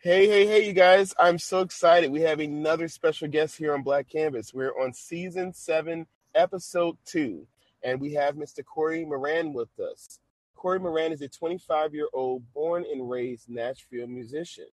Hey, hey, hey, you guys. I'm so excited. We have another special guest here on Black Canvas. We're on season seven, episode two, and we have Mr. Corey Moran with us. Corey Moran is a 25 year old born and raised Nashville musician.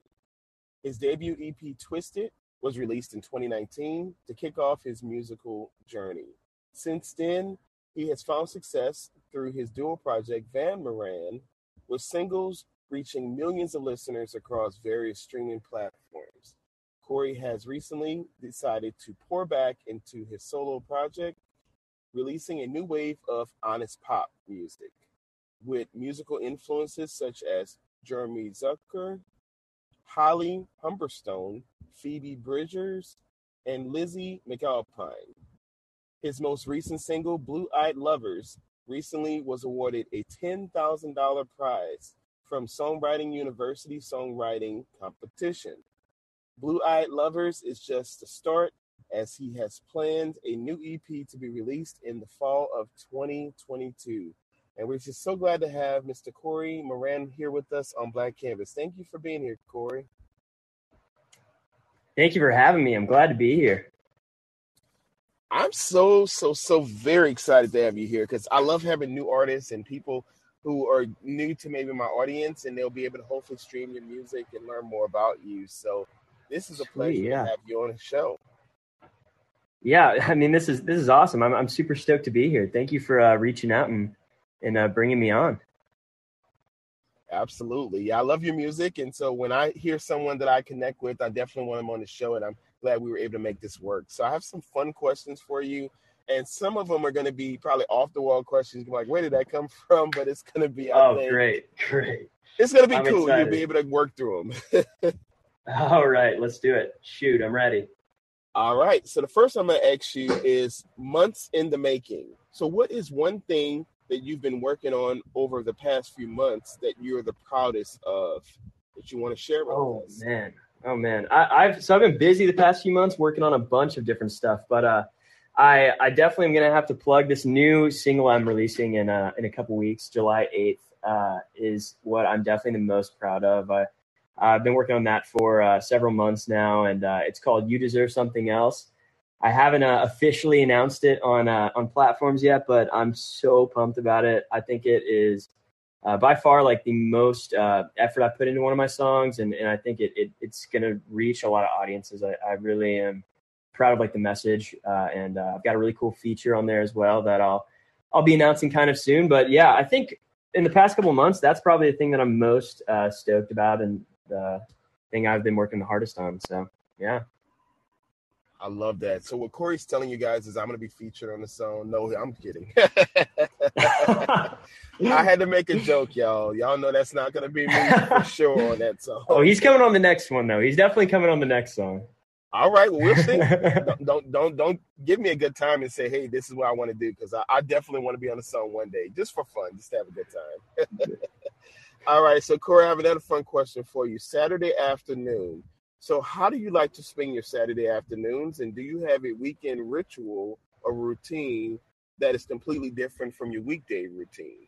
His debut EP, Twisted, was released in 2019 to kick off his musical journey. Since then, he has found success through his dual project, Van Moran, with singles reaching millions of listeners across various streaming platforms. Corey has recently decided to pour back into his solo project, releasing a new wave of honest pop music with musical influences such as Jeremy Zucker, Holly Humberstone, Phoebe Bridgers, and Lizzie McAlpine. His most recent single, Blue Eyed Lovers, recently was awarded a $10,000 prize from Songwriting University Songwriting Competition. Blue Eyed Lovers is just the start as he has planned a new EP to be released in the fall of 2022. And we're just so glad to have Mr. Corey Moran here with us on Black Canvas. Thank you for being here, Corey. Thank you for having me. I'm glad to be here. I'm so, so, so very excited to have you here because I love having new artists and people who are new to maybe my audience and they'll be able to hopefully stream your music and learn more about you. So this is a pleasure Sweet, yeah. to have you on the show. Yeah, I mean this is this is awesome. I'm I'm super stoked to be here. Thank you for uh, reaching out and and uh, bringing me on. Absolutely, yeah, I love your music, and so when I hear someone that I connect with, I definitely want them on the show, and I'm glad we were able to make this work. So I have some fun questions for you and some of them are going to be probably off the wall questions. Like, where did that come from? But it's going to be. Oh, great, great. It's going to be I'm cool. Excited. You'll be able to work through them. All right, let's do it. Shoot, I'm ready. All right. So the first I'm going to ask you is months in the making. So what is one thing that you've been working on over the past few months that you're the proudest of that you want to share with oh, us? Oh man. Oh man. I, have so I've been busy the past few months working on a bunch of different stuff, but uh I I definitely am gonna have to plug this new single I'm releasing in a in a couple weeks. July eighth uh, is what I'm definitely the most proud of. I I've been working on that for uh, several months now, and uh, it's called "You Deserve Something Else." I haven't uh, officially announced it on uh, on platforms yet, but I'm so pumped about it. I think it is uh, by far like the most effort I put into one of my songs, and, and I think it, it it's gonna reach a lot of audiences. I, I really am proud of like the message, uh, and uh, I've got a really cool feature on there as well that I'll I'll be announcing kind of soon. But yeah, I think in the past couple months, that's probably the thing that I'm most uh, stoked about and the thing I've been working the hardest on. So yeah. I love that. So what Corey's telling you guys is I'm going to be featured on the song. No, I'm kidding. I had to make a joke, y'all. Y'all know that's not going to be me for sure on that song. Oh, he's coming on the next one though. He's definitely coming on the next song. All right, well, we'll see. don't, don't, don't don't give me a good time and say, hey, this is what I want to do because I, I, definitely want to be on the song one day, just for fun, just to have a good time. All right, so Corey, I have another fun question for you. Saturday afternoon. So, how do you like to spend your Saturday afternoons, and do you have a weekend ritual or routine that is completely different from your weekday routine?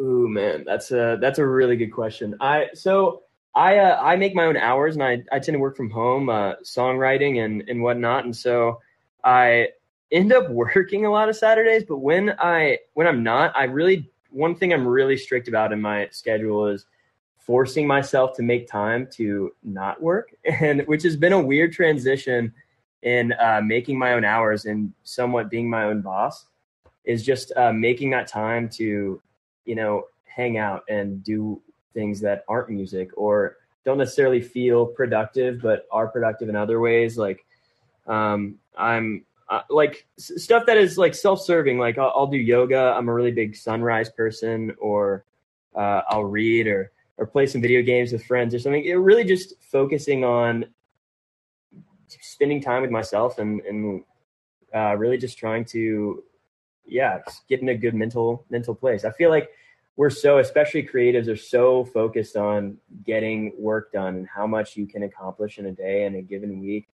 Ooh, man, that's a that's a really good question. I so I uh, I make my own hours and I, I tend to work from home, uh, songwriting and and whatnot, and so I end up working a lot of Saturdays. But when I when I'm not, I really one thing I'm really strict about in my schedule is forcing myself to make time to not work, and which has been a weird transition in uh, making my own hours and somewhat being my own boss is just uh, making that time to you know hang out and do things that aren't music or don't necessarily feel productive but are productive in other ways. Like um, i'm uh, like s- stuff that is like self-serving like I'll, I'll, do yoga. I'm a really big sunrise person or uh, i'll read or or play some video games with friends or something. It really just focusing on spending time with myself and and uh, really just trying to yeah get in a good mental mental place. I feel like we're so especially creatives are so focused on getting work done and how much you can accomplish in a day and a given week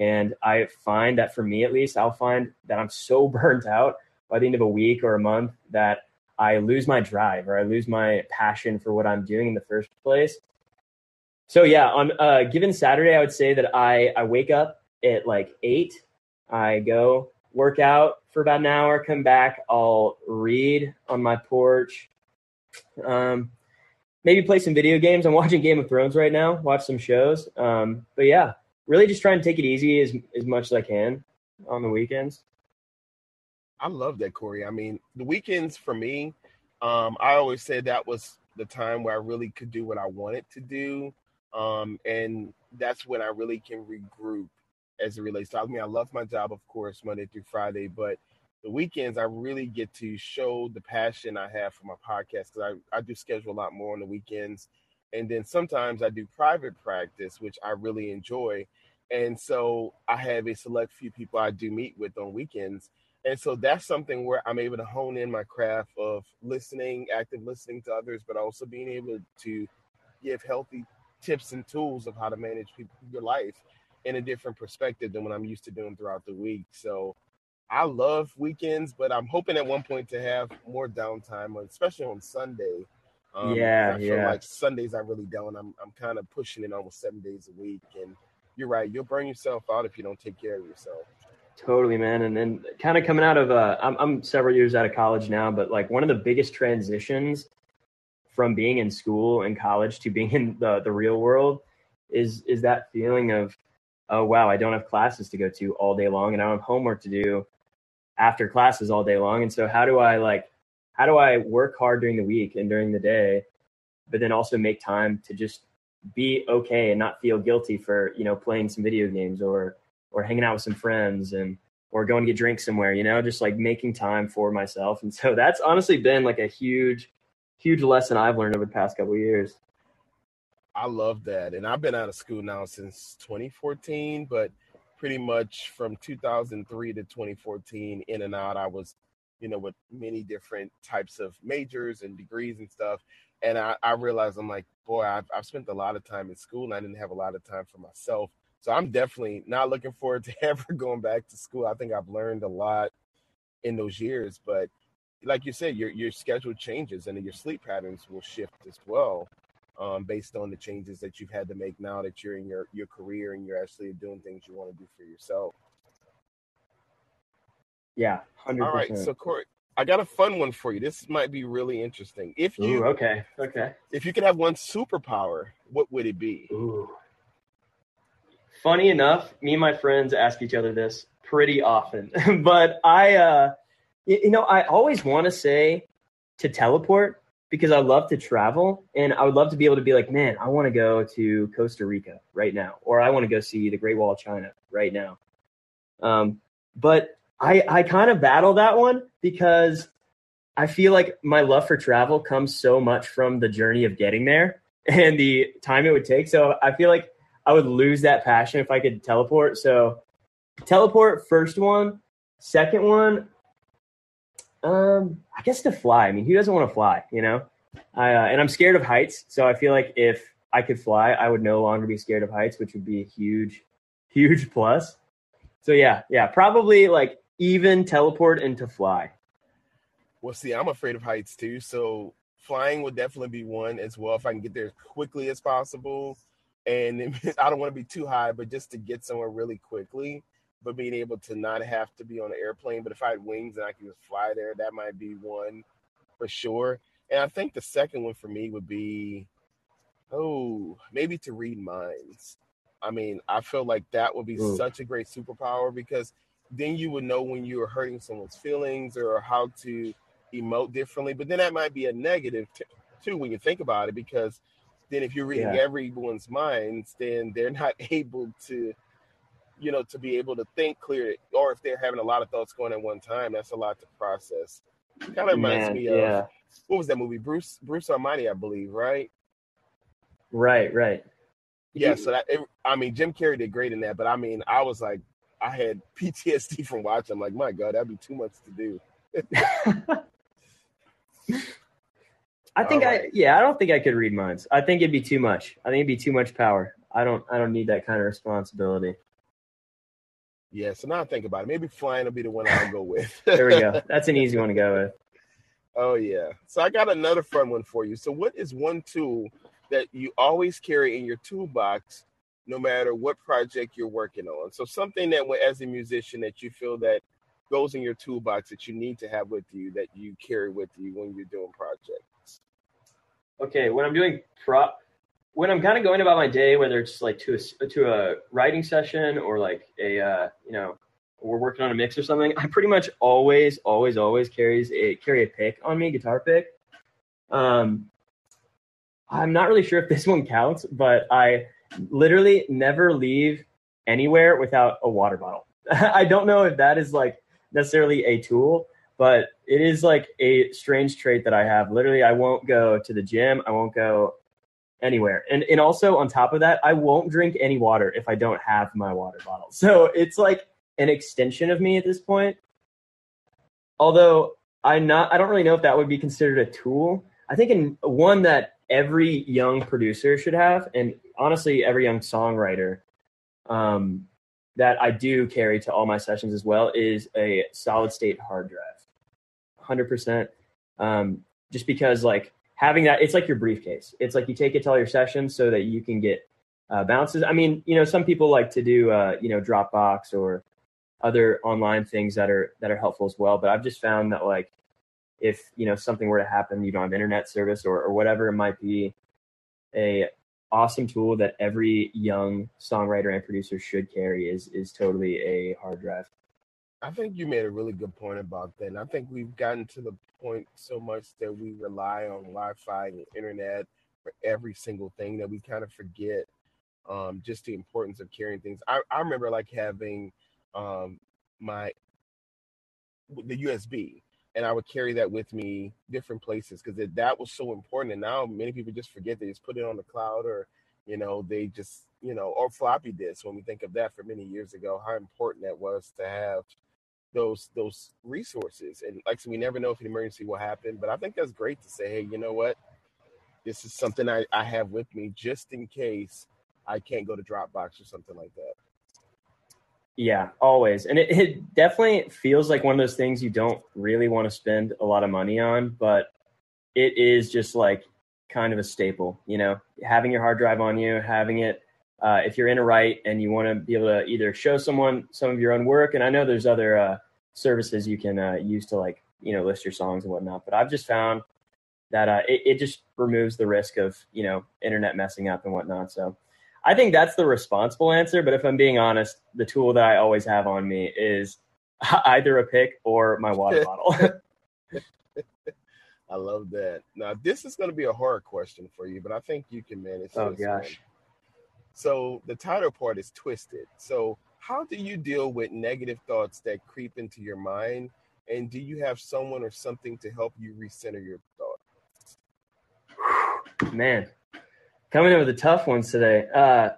and i find that for me at least i'll find that i'm so burnt out by the end of a week or a month that i lose my drive or i lose my passion for what i'm doing in the first place So yeah, on uh, given Saturday, I would say that I I wake up at like eight. I go work out for about an hour, come back. I'll read on my porch. Um, maybe play some video games. I'm watching Game of Thrones right now. Watch some shows. Um, but yeah, really just trying to take it easy as as much as I can on the weekends. I love that, Corey. I mean, the weekends for me, um, I always said that was the time where I really could do what I wanted to do. Um, and that's when I really can regroup as it relates to I mean, I love my job, of course, Monday through Friday, but the weekends I really get to show the passion I have for my podcast because I, I do schedule a lot more on the weekends. And then sometimes I do private practice, which I really enjoy. And so I have a select few people I do meet with on weekends. And so that's something where I'm able to hone in my craft of listening, active listening to others, but also being able to give healthy tips and tools of how to manage people, your life in a different perspective than what I'm used to doing throughout the week. So I love weekends, but I'm hoping at one point to have more downtime, especially on Sunday. Um, yeah, I feel yeah. like Sundays I really don't. I'm I'm kind of pushing it almost seven days a week, and you're right. You'll burn yourself out if you don't take care of yourself. Totally, man. And then kind of coming out of, uh, I'm, I'm several years out of college now, but like one of the biggest transitions from being in school and college to being in the, the real world is, is that feeling of, oh, wow, I don't have classes to go to all day long and I don't have homework to do after classes all day long. And so how do I like, how do I work hard during the week and during the day, but then also make time to just be okay and not feel guilty for, you know, playing some video games or, or hanging out with some friends and or going to get drinks somewhere, you know, just like making time for myself. And so that's honestly been like a huge, huge lesson I've learned over the past couple years. I love that. And I've been out of school now since 2014, but pretty much from 2003 to 2014 in and out, I was, you know, with many different types of majors and degrees and stuff. And I, I realized I'm like, boy, I've, I've spent a lot of time in school and I didn't have a lot of time for myself. So I'm definitely not looking forward to ever going back to school. I think I've learned a lot in those years, but like you said, your your schedule changes and your sleep patterns will shift as well, um, based on the changes that you've had to make now that you're in your your career and you're actually doing things you want to do for yourself. Yeah, hundred All right, so Corey, I got a fun one for you. This might be really interesting. If you Ooh, okay, okay. if you could have one superpower, what would it be? Ooh. Funny enough, me and my friends ask each other this pretty often, but I, uh, you know, I always want to say to teleport because I love to travel and I would love to be able to be like, man, I want to go to Costa Rica right now, or I want to go see the Great Wall of China right now. Um, but I, I kind of battle that one because I feel like my love for travel comes so much from the journey of getting there and the time it would take. So I feel like I would lose that passion if I could teleport. So teleport first one, second one, um, I guess to fly. I mean, who doesn't want to fly? You know, I uh, and I'm scared of heights. So I feel like if I could fly, I would no longer be scared of heights, which would be a huge, huge plus. So yeah, yeah, probably like even teleport and to fly. Well, see, I'm afraid of heights too, so flying would definitely be one as well if I can get there as quickly as possible. And I don't want to be too high, but just to get somewhere really quickly. But being able to not have to be on an airplane, but if I had wings and I could just fly there, that might be one for sure. And I think the second one for me would be, oh, maybe to read minds. I mean, I feel like that would be Ooh. such a great superpower because then you would know when you are hurting someone's feelings or how to emote differently. But then that might be a negative t- too when you think about it, because then if you're reading Yeah. everyone's minds, then they're not able to, you know, to be able to think clear. Or if they're having a lot of thoughts going at one time, that's a lot to process. Kind of reminds Man, me of yeah, what was that movie? Bruce Bruce Almighty, I believe, right? right, right. Yeah. So that it, I mean, Jim Carrey did great in that, but I mean, I was like, I had PTSD from watching. I'm like, my God, that'd be too much to do. I think All I yeah, I don't think I could read minds. I think it'd be too much. I think it'd be too much power. I don't I don't need that kind of responsibility. Yeah. So now I think about it. Maybe flying will be the one I'll go with. There we go. That's an easy one to go with. Oh yeah. So I got another fun one for you. So what is one tool that you always carry in your toolbox, no matter what project you're working on. So something that, as a musician, that you feel that goes in your toolbox that you need to have with you that you carry with you when you're doing projects. Okay, when I'm doing prop, when I'm kind of going about my day, whether it's like to a to a writing session or like a uh, you know we're working on a mix or something, I pretty much always, always, always carries a carry a pick on me, guitar pick. Um, I'm not really sure if this one counts, but I literally never leave anywhere without a water bottle. I don't know if that is like necessarily a tool, but it is like a strange trait that I have. Literally, I won't go to the gym. I won't go anywhere. And and also on top of that, I won't drink any water if I don't have my water bottle. So it's like an extension of me at this point. Although I not I don't really know if that would be considered a tool. I think in one that every young producer should have, and honestly every young songwriter, um, that I do carry to all my sessions as well is a solid state hard drive. 100%. Um, just because like having that, it's like your briefcase. It's like you take it to all your sessions so that you can get uh, bounces. I mean, you know, some people like to do, uh, you know, Dropbox or other online things that are that are helpful as well. But I've just found that like if you know something were to happen, you don't have internet service or, or whatever it might be, a awesome tool that every young songwriter and producer should carry is is totally a hard drive. I think you made a really good point about that. And I think we've gotten to the point so much that we rely on Wi-Fi and internet for every single thing that we kind of forget um, just the importance of carrying things. I, I remember like having um, my the USB and I would carry that with me different places because that was so important. And now many people just forget they just put it on the cloud or, you know, they just, you know, or floppy disk. When we think of that for many years ago, how important that was to have those those resources. And like so, we never know if an emergency will happen. But I think that's great to say, hey, you know what, this is something I, I have with me just in case I can't go to Dropbox or something like that. Yeah, always. And it, it definitely feels like one of those things you don't really want to spend a lot of money on, but it is just like kind of a staple, you know, having your hard drive on you, having it uh, if you're in a write and you want to be able to either show someone some of your own work, and I know there's other uh, services you can uh, use to like you know list your songs and whatnot, but I've just found that uh, it, it just removes the risk of you know internet messing up and whatnot. So I think that's the responsible answer. But if I'm being honest, the tool that I always have on me is either a pick or my water bottle. I love that. Now, this is going to be a hard question for you, but I think you can manage. Oh gosh. One. So the title part is twisted. So how do you deal with negative thoughts that creep into your mind? And do you have someone or something to help you recenter your thoughts? Man, Coming in with the tough ones today. Uh,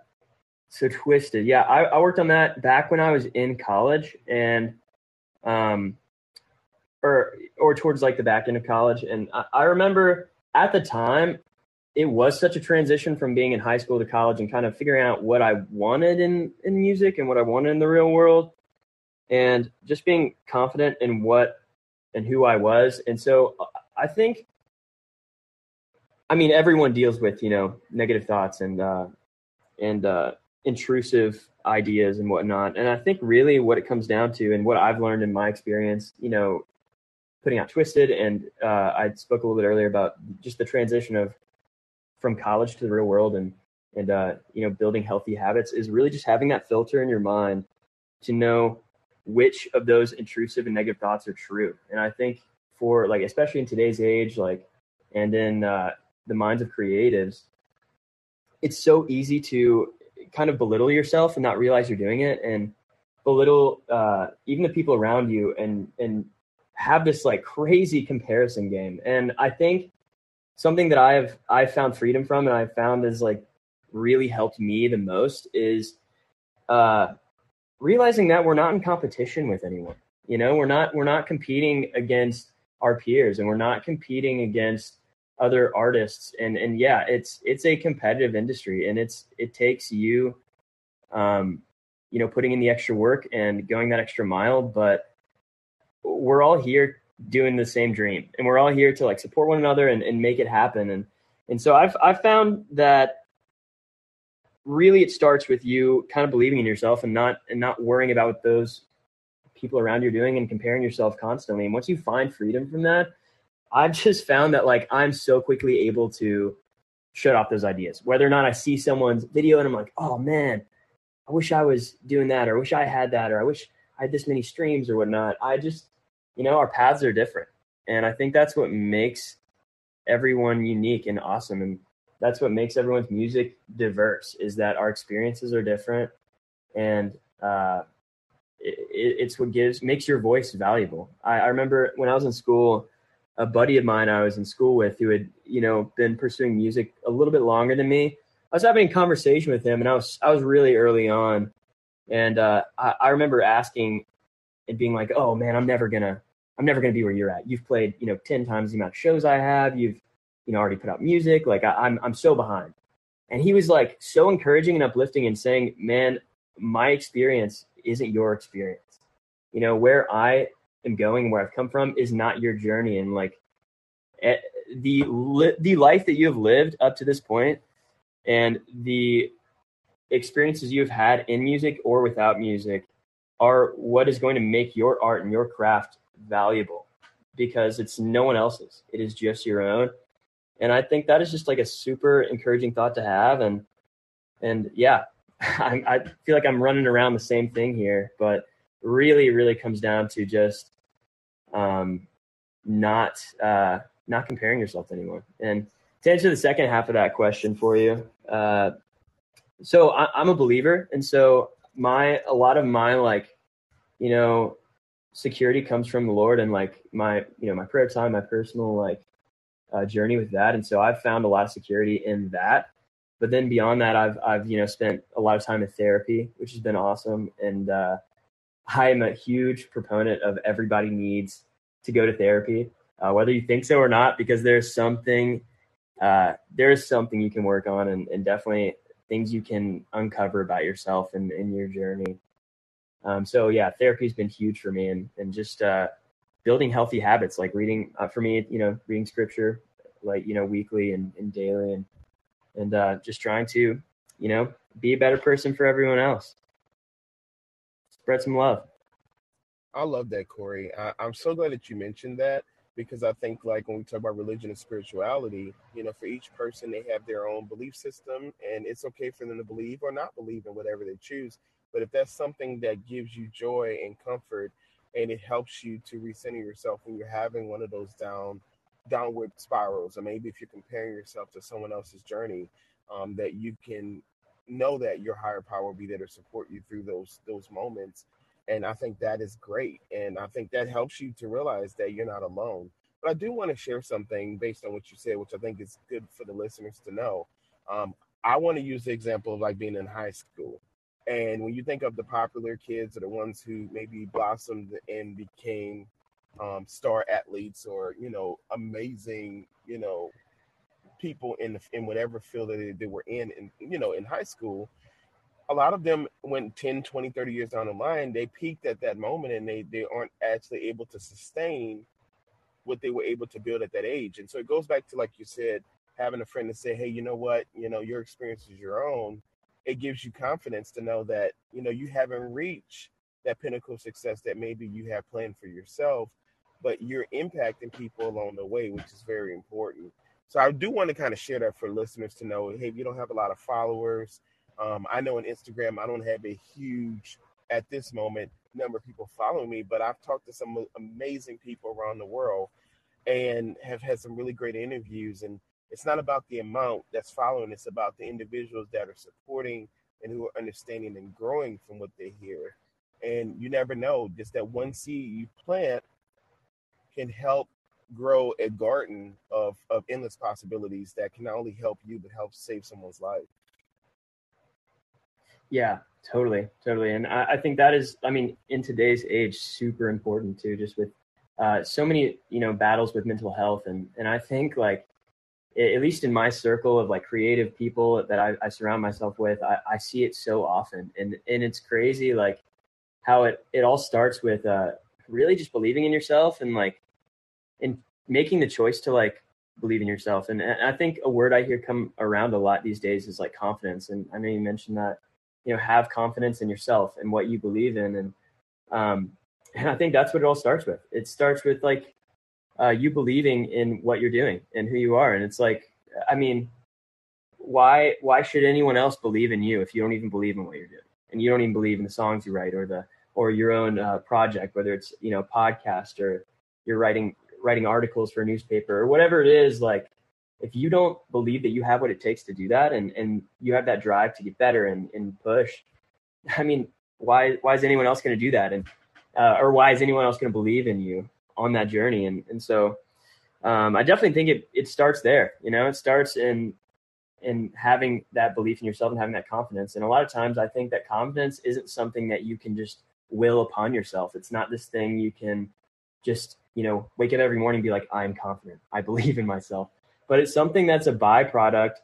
so twisted. Yeah, I, I worked on that back when I was in college and um or or towards like the back end of college. And I, I remember at the time it was such a transition from being in high school to college and kind of figuring out what I wanted in, in music and what I wanted in the real world and just being confident in what and who I was. And so I think I mean, everyone deals with you know negative thoughts and uh, and uh, intrusive ideas and whatnot. And I think really what it comes down to, and what I've learned in my experience, you know, putting out Twisted, and uh, I spoke a little bit earlier about just the transition of from college to the real world, and and uh, you know, building healthy habits is really just having that filter in your mind to know which of those intrusive and negative thoughts are true. And I think for like, especially in today's age, like, and in uh, the minds of creatives, it's so easy to kind of belittle yourself and not realize you're doing it and belittle uh, even the people around you and and have this like crazy comparison game. And I think something that I've I've found freedom from and I've found is like really helped me the most is uh, realizing that we're not in competition with anyone. You know, we're not we're not competing against our peers and we're not competing against other artists and and yeah it's it's a competitive industry and it's it takes you um you know putting in the extra work and going that extra mile but we're all here doing the same dream and we're all here to like support one another and, and make it happen and And so I've I've found that really it starts with you kind of believing in yourself and not and not worrying about what those people around you are doing and comparing yourself constantly. And once you find freedom from that, I've just found that like I'm so quickly able to shut off those ideas. Whether or not I see someone's video and I'm like, oh man, I wish I was doing that, or I wish I had that, or I wish I had this many streams or whatnot. I just, you know, our paths are different. And I think that's what makes everyone unique and awesome. And that's what makes everyone's music diverse is that our experiences are different. And uh, it, it's what gives, makes your voice valuable. I, I remember when I was in school, a buddy of mine I was in school with who had, you know, been pursuing music a little bit longer than me. I was having a conversation with him and I was, I was really early on. And uh, I, I remember asking and being like, oh man, I'm never gonna, I'm never gonna be where you're at. You've played, you know, 10 times the amount of shows I have. You've, you know, already put out music. Like I, I'm, I'm so behind. And he was like so encouraging and uplifting and saying, man, my experience isn't your experience. You know, where I am going, where I've come from is not your journey. And like eh, the, the life that you have lived up to this point and the experiences you've had in music or without music are what is going to make your art and your craft valuable because it's no one else's. It is just your own. And I think that is just like a super encouraging thought to have. And, and yeah, I, I feel like I'm running around the same thing here, but really, really comes down to just, um, not, uh, not comparing yourself to anyone. And to answer the second half of that question for you, uh, so I, I'm a believer, and so my a lot of my like, you know, security comes from the Lord, and like my you know my prayer time, my personal like uh, journey with that, and so I've found a lot of security in that. But then beyond that, I've I've you know spent a lot of time in therapy, which has been awesome, and uh, I am a huge proponent of everybody needs to go to therapy, uh, whether you think so or not, because there's something uh, there is something you can work on. And, and, definitely things you can uncover about yourself and in your journey. Um, so yeah, therapy has been huge for me and, and just, uh, building healthy habits, like reading, uh, for me, you know, reading scripture, like, you know, weekly and, and daily and, and, uh, just trying to, you know, be a better person for everyone else. Spread some love. I love that, Corey. I, I'm so glad that you mentioned that because I think like when we talk about religion and spirituality, you know, for each person they have their own belief system and it's okay for them to believe or not believe in whatever they choose. But if that's something that gives you joy and comfort and it helps you to recenter yourself when you're having one of those down downward spirals, or maybe if you're comparing yourself to someone else's journey, um, that you can know that your higher power will be there to support you through those those moments and I think that is great. And I think that helps you to realize that you're not alone. But I do want to share something based on what you said, which I think is good for the listeners to know. Um, I want to use the example of like being in high school. And when you think of the popular kids or the ones who maybe blossomed and became um, star athletes or, you know, amazing, you know, people in the, in whatever field that they, they were in, in, you know, in high school, a lot of them went 10 20 30 years down the line they peaked at that moment and they they aren't actually able to sustain what they were able to build at that age. And so it goes back to like you said having a friend to say hey you know what? You know your experience is your own. It gives you confidence to know that you know you haven't reached that pinnacle of success that maybe you have planned for yourself but you're impacting people along the way which is very important. So i do want to kind of share that for listeners to know hey if you don't have a lot of followers um, I know on Instagram, I don't have a huge, at this moment, number of people following me, but I've talked to some amazing people around the world and have had some really great interviews. And it's not about the amount that's following, it's about the individuals that are supporting and who are understanding and growing from what they hear. And you never know, just that one seed you plant can help grow a garden of, of endless possibilities that can not only help you, but help save someone's life. Yeah, totally, totally. And I, I, think that is, I mean, in today's age, super important too, just with uh, so many, you know, battles with mental health. And, and I think like, at least in my circle of like creative people that I, I surround myself with, I, I, see it so often. And, and it's crazy, like how it, it all starts with uh, really just believing in yourself and like, and making the choice to like believe in yourself. And, and I think a word I hear come around a lot these days is like confidence. And I know you mentioned that, you know, have confidence in yourself and what you believe in. And, um, and I think that's what it all starts with. It starts with like uh, you believing in what you're doing and who you are. And it's like, I mean, why why should anyone else believe in you if you don't even believe in what you're doing and you don't even believe in the songs you write or the or your own uh, project, whether it's you know podcast or you're writing writing articles for a newspaper or whatever it is. Like, if you don't believe that you have what it takes to do that and and you have that drive to get better and, and push, I mean, why why is anyone else going to do that? And uh, or why is anyone else going to believe in you on that journey? And and so. Um, I definitely think it, it starts there. You know, it starts in in having that belief in yourself and having that confidence. And a lot of times, I think that confidence isn't something that you can just will upon yourself. It's not this thing you can just, you know, wake up every morning and be like, I'm confident. I believe in myself. But it's something that's a byproduct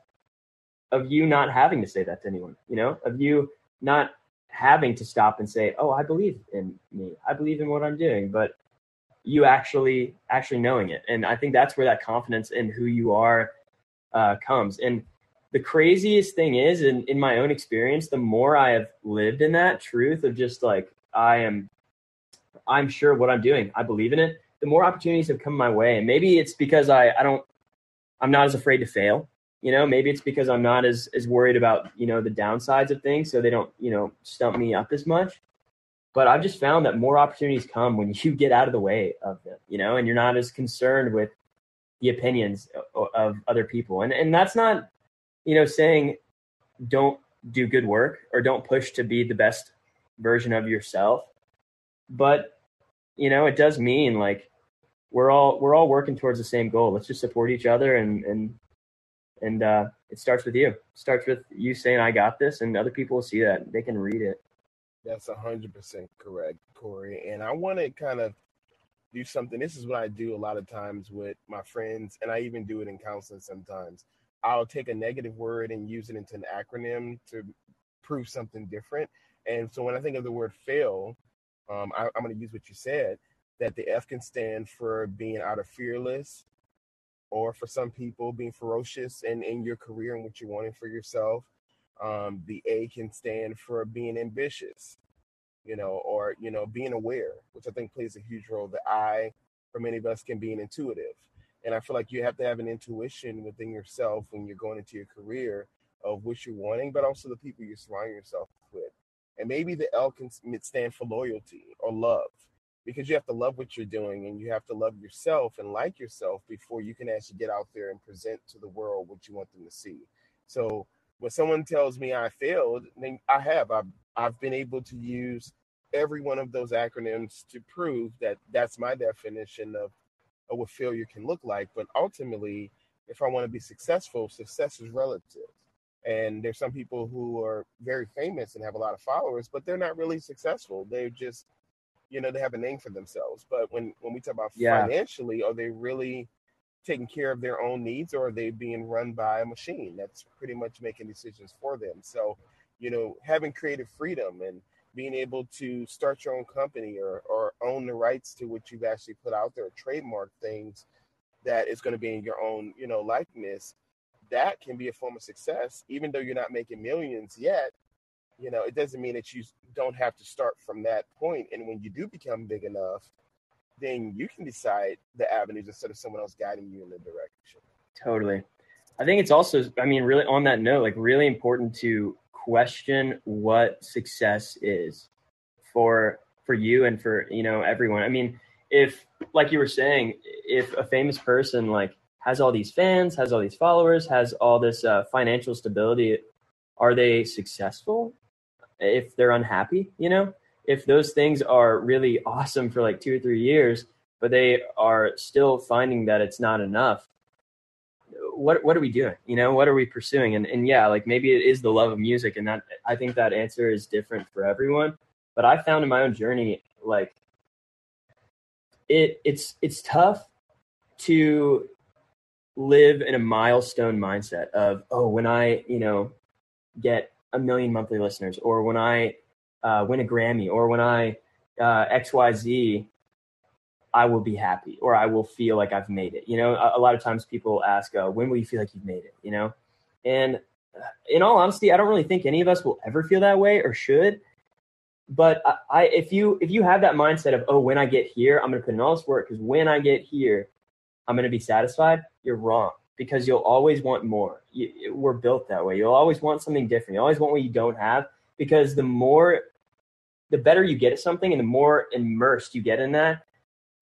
of you not having to say that to anyone, you know, of you not having to stop and say, Oh, I believe in me. I believe in what I'm doing. But you actually actually knowing it. And I think that's where that confidence in who you are uh, comes. And the craziest thing is in, in my own experience, the more I have lived in that truth of just like I am I'm sure what I'm doing. I believe in it. The more opportunities have come my way. And maybe it's because I, I don't I'm not as afraid to fail. You know, maybe it's because I'm not as as worried about, you know, the downsides of things so they don't, you know, stump me up as much. But I've just found that more opportunities come when you get out of the way of them, you know, and you're not as concerned with the opinions of, other people. And and that's not, you know, saying don't do good work or don't push to be the best version of yourself. But you know, it does mean like we're all we're all working towards the same goal. Let's just support each other and and and uh, it starts with you. It starts with you saying I got this, and other people will see that they can read it. That's hundred percent correct, Corey. And I want to kind of do something. This is what I do a lot of times with my friends, and I even do it in counseling sometimes. I'll take a negative word and use it into an acronym to prove something different. And so when I think of the word fail, um, I, I'm going to use what you said that the F can stand for being out of fearless, or for some people, being ferocious in, in your career and what you're wanting for yourself. Um, the A can stand for being ambitious, you know, or, you know, being aware, which I think plays a huge role. The I, for many of us, can be an intuitive. And I feel like you have to have an intuition within yourself when you're going into your career of what you're wanting, but also the people you're surrounding yourself with. And maybe the L can stand for loyalty or love because you have to love what you're doing and you have to love yourself and like yourself before you can actually get out there and present to the world what you want them to see. So when someone tells me I failed, then I have. I've, I've been able to use every one of those acronyms to prove that that's my definition of, of what failure can look like. But ultimately, if I want to be successful, success is relative. And there's some people who are very famous and have a lot of followers, but they're not really successful. They're just, you know, they have a name for themselves. But when when we talk about Yeah. financially, are they really taking care of their own needs or are they being run by a machine that's pretty much making decisions for them? So, you know, having creative freedom and being able to start your own company or, or own the rights to what you've actually put out there, trademark things that is going to be in your own, you know, likeness, that can be a form of success, even though you're not making millions yet. You know, it doesn't mean that you don't have to start from that point. And when you do become big enough, then you can decide the avenues instead of someone else guiding you in the direction. Totally. I think it's also, I mean, really on that note, like really important to question what success is for for you and for you know everyone. I mean, if like you were saying, if a famous person like has all these fans, has all these followers, has all this uh, financial stability, are they successful? If they're unhappy, you know, if those things are really awesome for like two or three years, but they are still finding that it's not enough, what what are we doing? You know, what are we pursuing? And and yeah, like maybe it is the love of music, and that I think that answer is different for everyone. But I found in my own journey, like it it's it's tough to live in a milestone mindset of oh when I you know get a million monthly listeners or when I uh, win a Grammy or when I uh, X Y Z. I will be happy or I will feel like I've made it. You know, a, a lot of times people ask, uh, when will you feel like you've made it? You know, and uh, in all honesty, I don't really think any of us will ever feel that way or should. But I, I if you if you have that mindset of oh when I get here I'm going to put in all this work because when I get here I'm going to be satisfied, you're wrong because you'll always want more. You, we're built that way. You'll always want something different. You always want what you don't have because the more the better you get at something and the more immersed you get in that,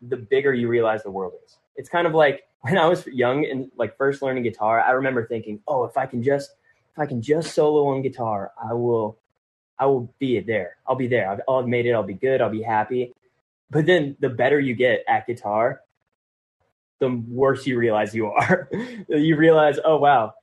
the bigger you realize the world is. It's kind of like when I was young and like first learning guitar, I remember thinking, "Oh, if I can just if I can just solo on guitar, I will I will be there. I'll be there. I'll have made it. I'll be good. I'll be happy." But then the better you get at guitar, the worse you realize you are. you realize, "Oh, wow.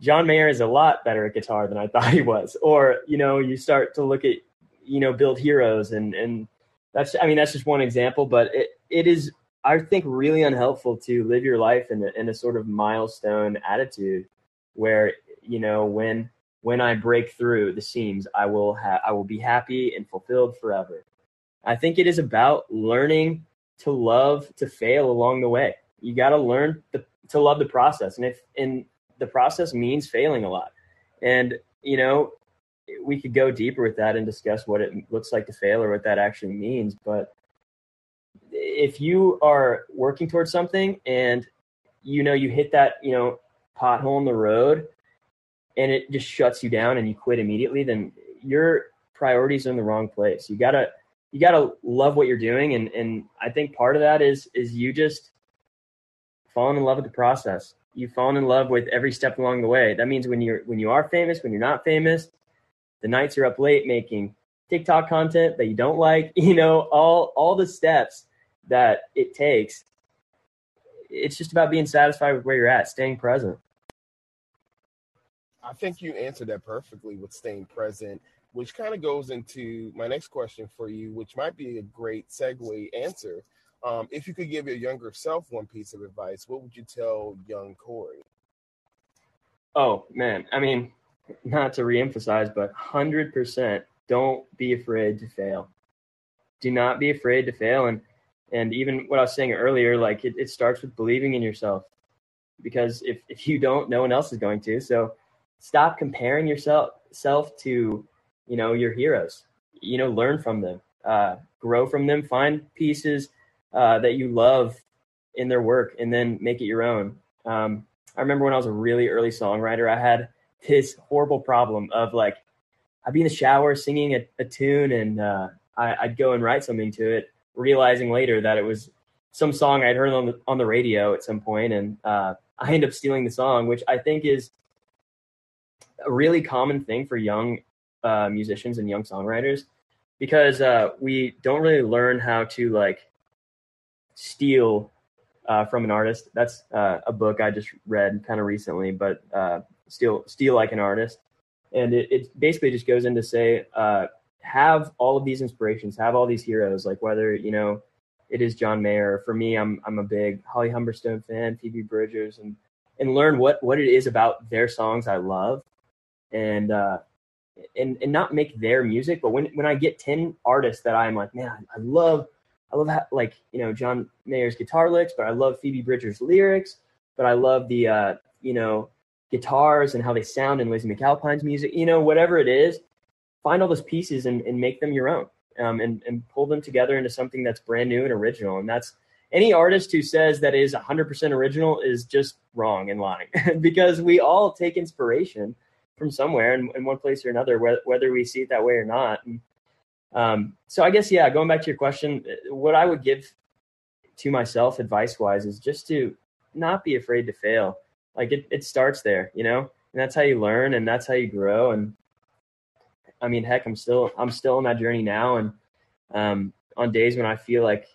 John Mayer is a lot better at guitar than I thought he was." Or, you know, you start to look at you know build heroes and and that's i mean that's just one example but it, it is i think really unhelpful to live your life in a, in a sort of milestone attitude where you know when when i break through the seams i will have i will be happy and fulfilled forever i think it is about learning to love to fail along the way you got to learn to love the process and if and the process means failing a lot and you know we could go deeper with that and discuss what it looks like to fail or what that actually means. But if you are working towards something and you know you hit that you know pothole in the road and it just shuts you down and you quit immediately, then your priorities are in the wrong place. You gotta you gotta love what you're doing, and and I think part of that is is you just falling in love with the process. You've fallen in love with every step along the way. That means when you're when you are famous, when you're not famous, the nights you're up late making TikTok content that you don't like, you know, all all the steps that it takes. It's just about being satisfied with where you're at, staying present. I think you answered that perfectly with staying present, which kind of goes into my next question for you, which might be a great segue answer. Um, if you could give your younger self one piece of advice, what would you tell young Corey? Oh man, I mean, not to reemphasize, but 100% don't be afraid to fail. Do not be afraid to fail. And, and even what I was saying earlier, like it, it starts with believing in yourself because if, if you don't, no one else is going to. So stop comparing yourself self to, you know, your heroes, you know, learn from them, uh, grow from them, find pieces uh, that you love in their work and then make it your own. Um, I remember when I was a really early songwriter, I had this horrible problem of like I'd be in the shower singing a, a tune and uh, I, would go and write something to it, realizing later that it was some song I'd heard on the on the radio at some point, and uh, I end up stealing the song, which I think is a really common thing for young uh, musicians and young songwriters because uh, we don't really learn how to like steal uh, from an artist. That's uh, a book I just read kind of recently, but uh, steal steal like an artist. And it, it basically just goes in to say uh, have all of these inspirations have all these heroes like whether you know it is john mayer. For me i'm i'm a big holly humberstone fan phoebe bridgers and and learn what what it is about their songs i love. And uh and and not make their music but when when i get 10 artists that i'm like man i love i love how, like you know john mayer's guitar licks but i love phoebe bridgers lyrics but i love the uh you know guitars and how they sound in Lizzie McAlpine's music, you know, whatever it is, find all those pieces and, and make them your own um, and, and pull them together into something that's brand new and original. And that's any artist who says that is 100% original is just wrong and lying because we all take inspiration from somewhere in, in one place or another, whether, whether we see it that way or not. And, um, so I guess, yeah, going back to your question, what I would give to myself advice wise is just to not be afraid to fail like it, it starts there, you know, and that's how you learn and that's how you grow. And I mean, heck, I'm still, I'm still on that journey now. And, um, on days when I feel like,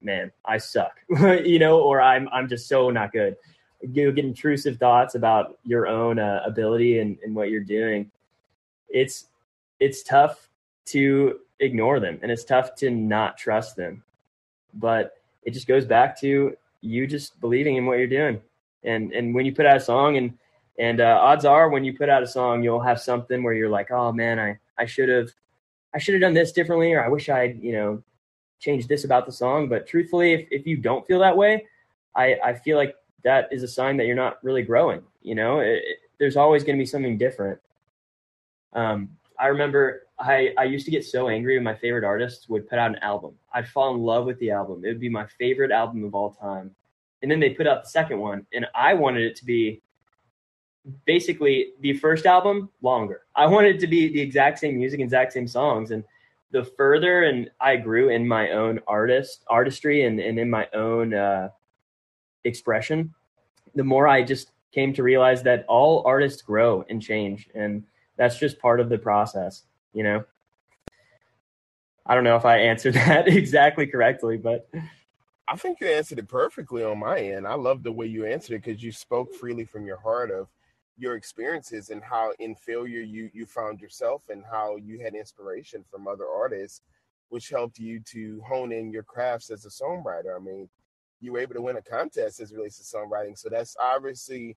man, I suck, you know, or I'm, I'm just so not good. You get intrusive thoughts about your own uh, ability and, and what you're doing. It's, it's tough to ignore them and it's tough to not trust them. But it just goes back to you just believing in what you're doing and and when you put out a song and and uh, odds are when you put out a song you'll have something where you're like oh man i i should have i should have done this differently or i wish i'd you know change this about the song. But truthfully, if, if you don't feel that way, I, I feel like that is a sign that you're not really growing. You know, it, it, there's always going to be something different. Um, I remember I, I used to get so angry when my favorite artists would put out an album. I'd fall in love with the album. It would be my favorite album of all time. And then they put out the second one, and I wanted it to be basically the first album longer. I wanted it to be the exact same music, exact same songs. And the further and I grew in my own artist artistry and, and in my own uh, expression, the more I just came to realize that all artists grow and change, and that's just part of the process. You know, I don't know if I answered that exactly correctly, but I think you answered it perfectly on my end. I love the way you answered it because you spoke freely from your heart of your experiences and how in failure you you found yourself and how you had inspiration from other artists which helped you to hone in your crafts as a songwriter. I mean you were able to win a contest as relates to songwriting. So that's obviously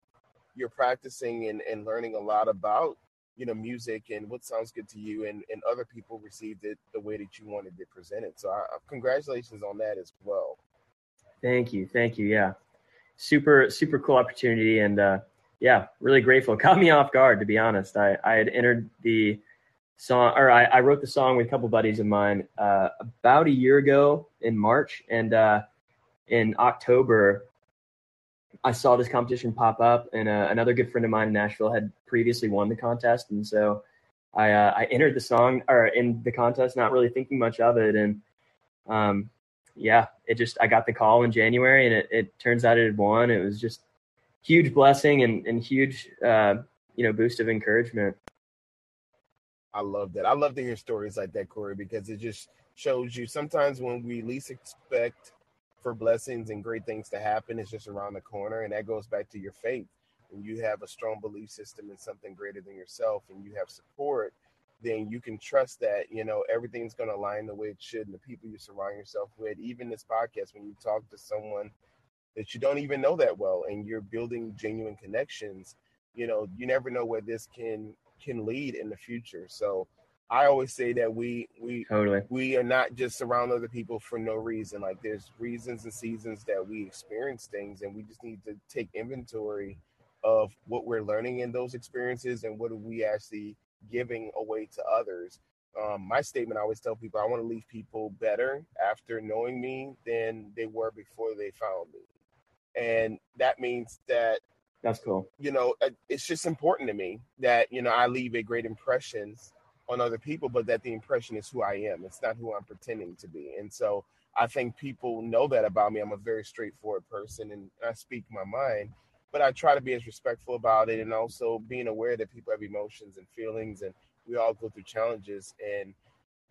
you're practicing and, and learning a lot about you know music and what sounds good to you and, and other people received it the way that you wanted it presented. So I, congratulations on that as well. Thank you. Thank you. Yeah. Super super cool opportunity. And uh yeah, really grateful. Caught me off guard, to be honest. I, I had entered the song, or I, I wrote the song with a couple buddies of mine uh, about a year ago in March, and uh, in October, I saw this competition pop up, and uh, another good friend of mine in Nashville had previously won the contest, and so I uh, I entered the song or in the contest, not really thinking much of it, and um, yeah, it just I got the call in January, and it, it turns out it had won. It was just huge blessing and, and huge uh, you know boost of encouragement. I love that. I love to hear stories like that, Corey, because it just shows you sometimes when we least expect for blessings and great things to happen, it's just around the corner. And that goes back to your faith. When you have a strong belief system in something greater than yourself and you have support, then you can trust that, you know, everything's going to align the way it should. And the people you surround yourself with, even this podcast, when you talk to someone that you don't even know that well and you're building genuine connections you know you never know where this can can lead in the future so i always say that we we totally. we are not just around other people for no reason. Like there's reasons and seasons that we experience things and we just need to take inventory of what we're learning in those experiences and what are we actually giving away to others. Um, my statement I always tell people I want to leave people better after knowing me than they were before they found me. And that means that that's cool. You know, uh, it's just important to me that you know I leave a great impression on other people, but that the impression is who I am. It's not who I'm pretending to be. And so I think people know that about me. I'm a very straightforward person, and I speak my mind. But I try to be as respectful about it, and also being aware that people have emotions and feelings, and we all go through challenges. And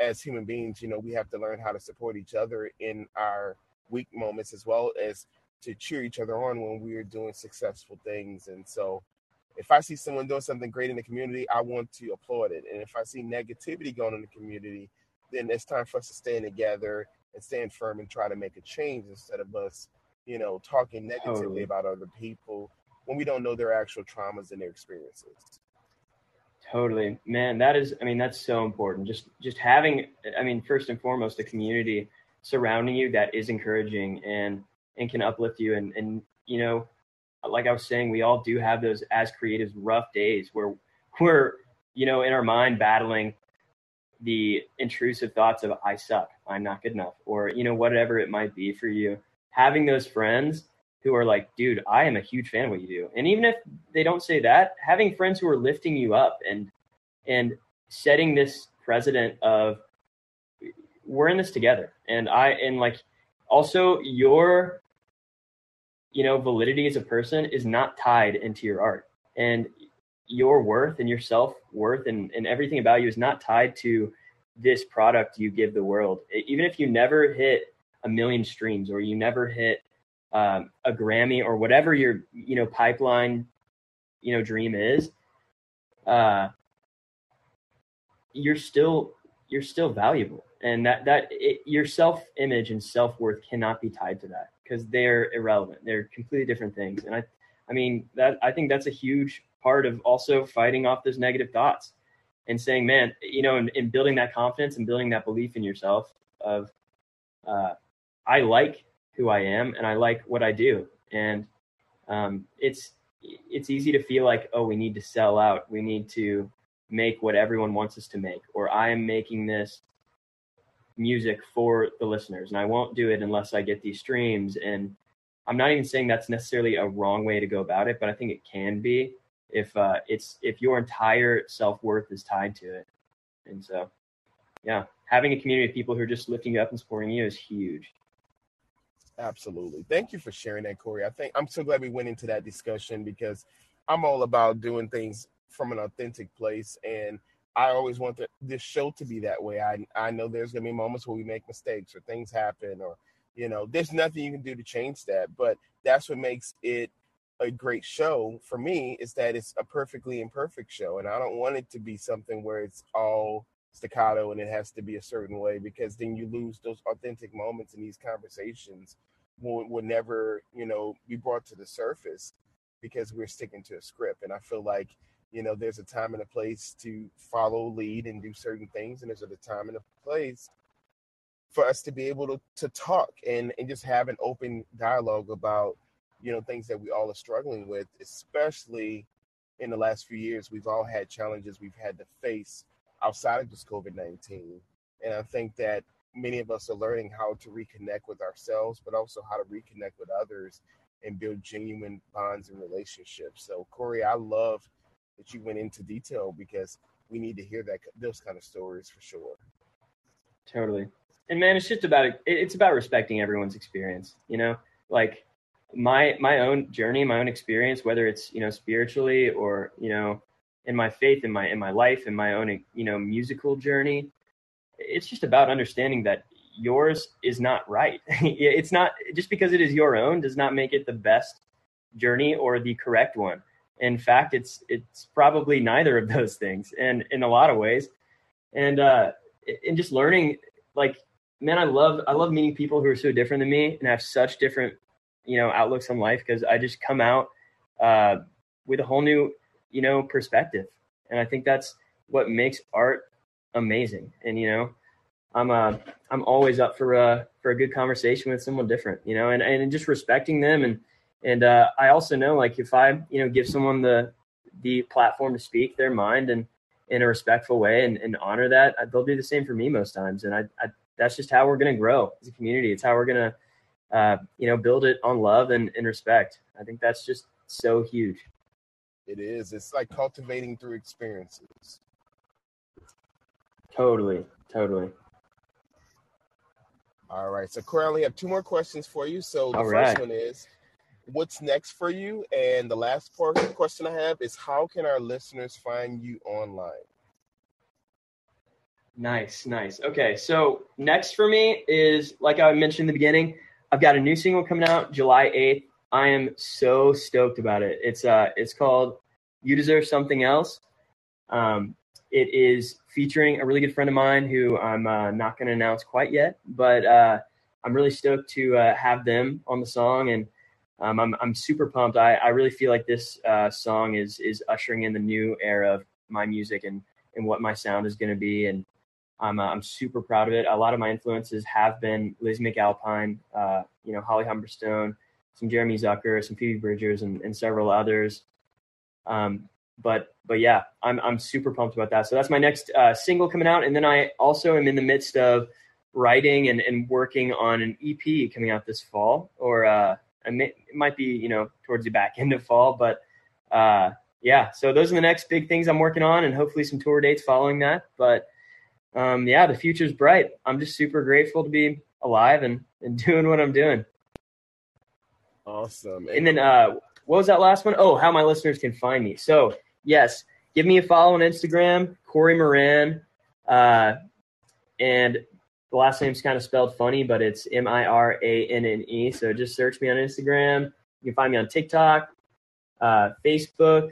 as human beings, you know, we have to learn how to support each other in our weak moments as well as to cheer each other on when we are doing successful things. And so if I see someone doing something great in the community, I want to applaud it. And if I see negativity going in the community, then it's time for us to stand together and stand firm and try to make a change instead of us, you know, talking negatively totally. about other people when we don't know their actual traumas and their experiences. Totally. Man, that is I mean, that's so important. Just just having I mean, first and foremost, a community surrounding you that is encouraging and and can uplift you. And and you know, like I was saying, we all do have those as creatives rough days where we're you know in our mind battling the intrusive thoughts of I suck, I'm not good enough, or you know whatever it might be for you. Having those friends who are like, dude, I am a huge fan of what you do, and even if they don't say that, having friends who are lifting you up and and setting this precedent of we're in this together, and I and like also your you know, validity as a person is not tied into your art. And your worth and your self worth and, and everything about you is not tied to this product you give the world. Even if you never hit a million streams or you never hit um, a Grammy or whatever your, you know, pipeline, you know, dream is, uh, you're still, you're still valuable. And that, that it, your self image and self worth cannot be tied to that because they're irrelevant. They're completely different things. And I, I mean that I think that's a huge part of also fighting off those negative thoughts and saying, man, you know, in building that confidence and building that belief in yourself of uh, I like who I am and I like what I do. And um, it's it's easy to feel like, oh, we need to sell out. We need to make what everyone wants us to make, or I am making this music for the listeners, and I won't do it unless I get these streams. And I'm not even saying that's necessarily a wrong way to go about it, but I think it can be if uh, it's if your entire self worth is tied to it. And so, yeah, having a community of people who are just lifting you up and supporting you is huge. Absolutely. Thank you for sharing that, Corey. I think I'm so glad we went into that discussion because I'm all about doing things from an authentic place. And I always want the, this show to be that way. I, I know there's to be moments where we make mistakes or things happen or, you know, there's nothing you can do to change that. But that's what makes it a great show for me is that it's a perfectly imperfect show. And I don't want it to be something where it's all staccato and it has to be a certain way because then you lose those authentic moments in these conversations will, will never you know be brought to the surface because we're sticking to a script and i feel like you know there's a time and a place to follow lead and do certain things and there's a time and a place for us to be able to, to talk and, and just have an open dialogue about you know things that we all are struggling with especially in the last few years we've all had challenges we've had to face outside of just COVID 19. And I think that many of us are learning how to reconnect with ourselves, but also how to reconnect with others and build genuine bonds and relationships. So, Corey, I love that you went into detail because we need to hear that those kind of stories for sure. Totally. And man, it's just about it's about respecting everyone's experience. You know, like my my own journey, my own experience, whether it's you know spiritually or you know in my faith, in my in my life, in my own you know musical journey. It's just about understanding that yours is not right. it's not just because it is your own does not make it the best journey or the correct one. In fact, it's it's probably neither of those things, and in a lot of ways, and uh, and just learning like man, I love I love meeting people who are so different than me and have such different you know outlooks on life because I just come out uh, with a whole new you know, perspective. And I think that's what makes art amazing. And, you know, I'm uh I'm always up for uh for a good conversation with someone different, you know, and, and just respecting them and and uh I also know like if I, you know, give someone the the platform to speak their mind and in a respectful way and, and honor that, uh, they'll do the same for me most times. And I, I that's just how we're gonna grow as a community. It's how we're gonna uh, you know, build it on love and, and respect. I think that's just so huge. It is. It's like cultivating through experiences. Totally. Totally. All right. So, Corey, I only have two more questions for you. So, the All first right. one is what's next for you? And the last part question I have is how can our listeners find you online? Nice, nice. Okay, so next for me is like I mentioned in the beginning, I've got a new single coming out July 8th. I am so stoked about it. It's uh it's called You Deserve Something Else. Um, it is featuring a really good friend of mine who I'm uh, not going to announce quite yet, but uh, I'm really stoked to uh, have them on the song, and um, I'm I'm super pumped. I, I really feel like this uh, song is is ushering in the new era of my music and and what my sound is going to be, and I'm uh, I'm super proud of it. A lot of my influences have been Liz McAlpine, uh, you know, Holly Humberstone, some Jeremy Zucker, some Phoebe Bridgers, and, and several others. Um, but but yeah, I'm I'm super pumped about that. So that's my next uh, single coming out, and then I also am in the midst of writing and, and working on an EP coming out this fall, or uh, it might be you know towards the back end of fall, but uh, yeah. So those are the next big things I'm working on, and hopefully some tour dates following that. But um, yeah, the future's bright. I'm just super grateful to be alive and, and doing what I'm doing. Awesome. And then uh, what was that last one? Oh, how my listeners can find me. So yes, give me a follow on Instagram, Corey Moran. Uh, and the last name's kind of spelled funny, but it's M I R A N N E. So just search me on Instagram. You can find me on TikTok, uh, Facebook,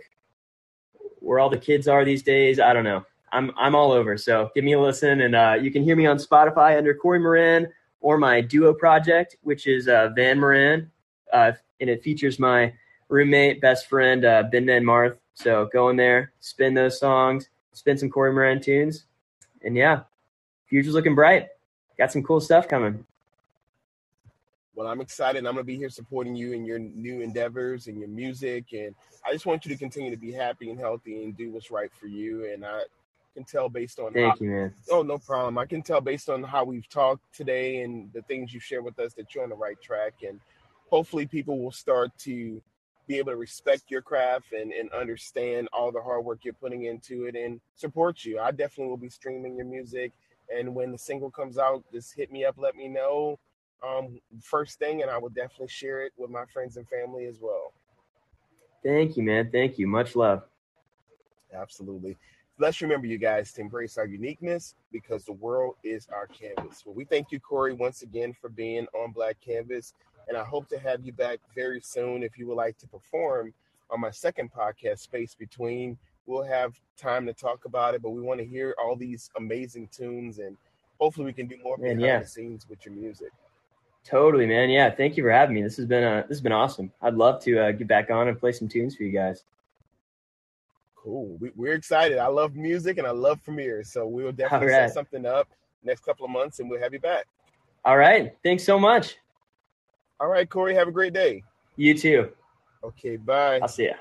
where all the kids are these days. I don't know. I'm I'm all over. So give me a listen, and uh, you can hear me on Spotify under Corey Moran or my duo project, which is uh, Van Moran uh, and it features my roommate, best friend, uh, Ben and Marth. So go in there, spin those songs, spin some Corey Moran tunes, and yeah, future's looking bright. Got some cool stuff coming. Well, I'm excited. I'm going to be here supporting you in your new endeavors and your music. And I just want you to continue to be happy and healthy and do what's right for you. And I can tell based on Thank how, you, man. Oh, no problem. I can tell based on how we've talked today and the things you've shared with us that you're on the right track. And hopefully, people will start to be able to respect your craft and, and understand all the hard work you're putting into it and support you. I definitely will be streaming your music. And when the single comes out, just hit me up, let me know um, first thing, and I will definitely share it with my friends and family as well. Thank you, man. Thank you. Much love. Absolutely. Let's remember, you guys, to embrace our uniqueness because the world is our canvas. Well, we thank you, Corey, once again for being on Black Canvas, and I hope to have you back very soon if you would like to perform on my second podcast, Space Between. We'll have time to talk about it, but we want to hear all these amazing tunes, and hopefully, we can do more behind yeah. the scenes with your music. Totally, man. Yeah, thank you for having me. This has been uh, this has been awesome. I'd love to uh, get back on and play some tunes for you guys. Cool. We, are excited. I love music and I love premieres, so we'll definitely right. set something up next couple of months, and we'll have you back. All right. Thanks so much. All right, Corey. Have a great day. You too. Okay. Bye. I'll see you.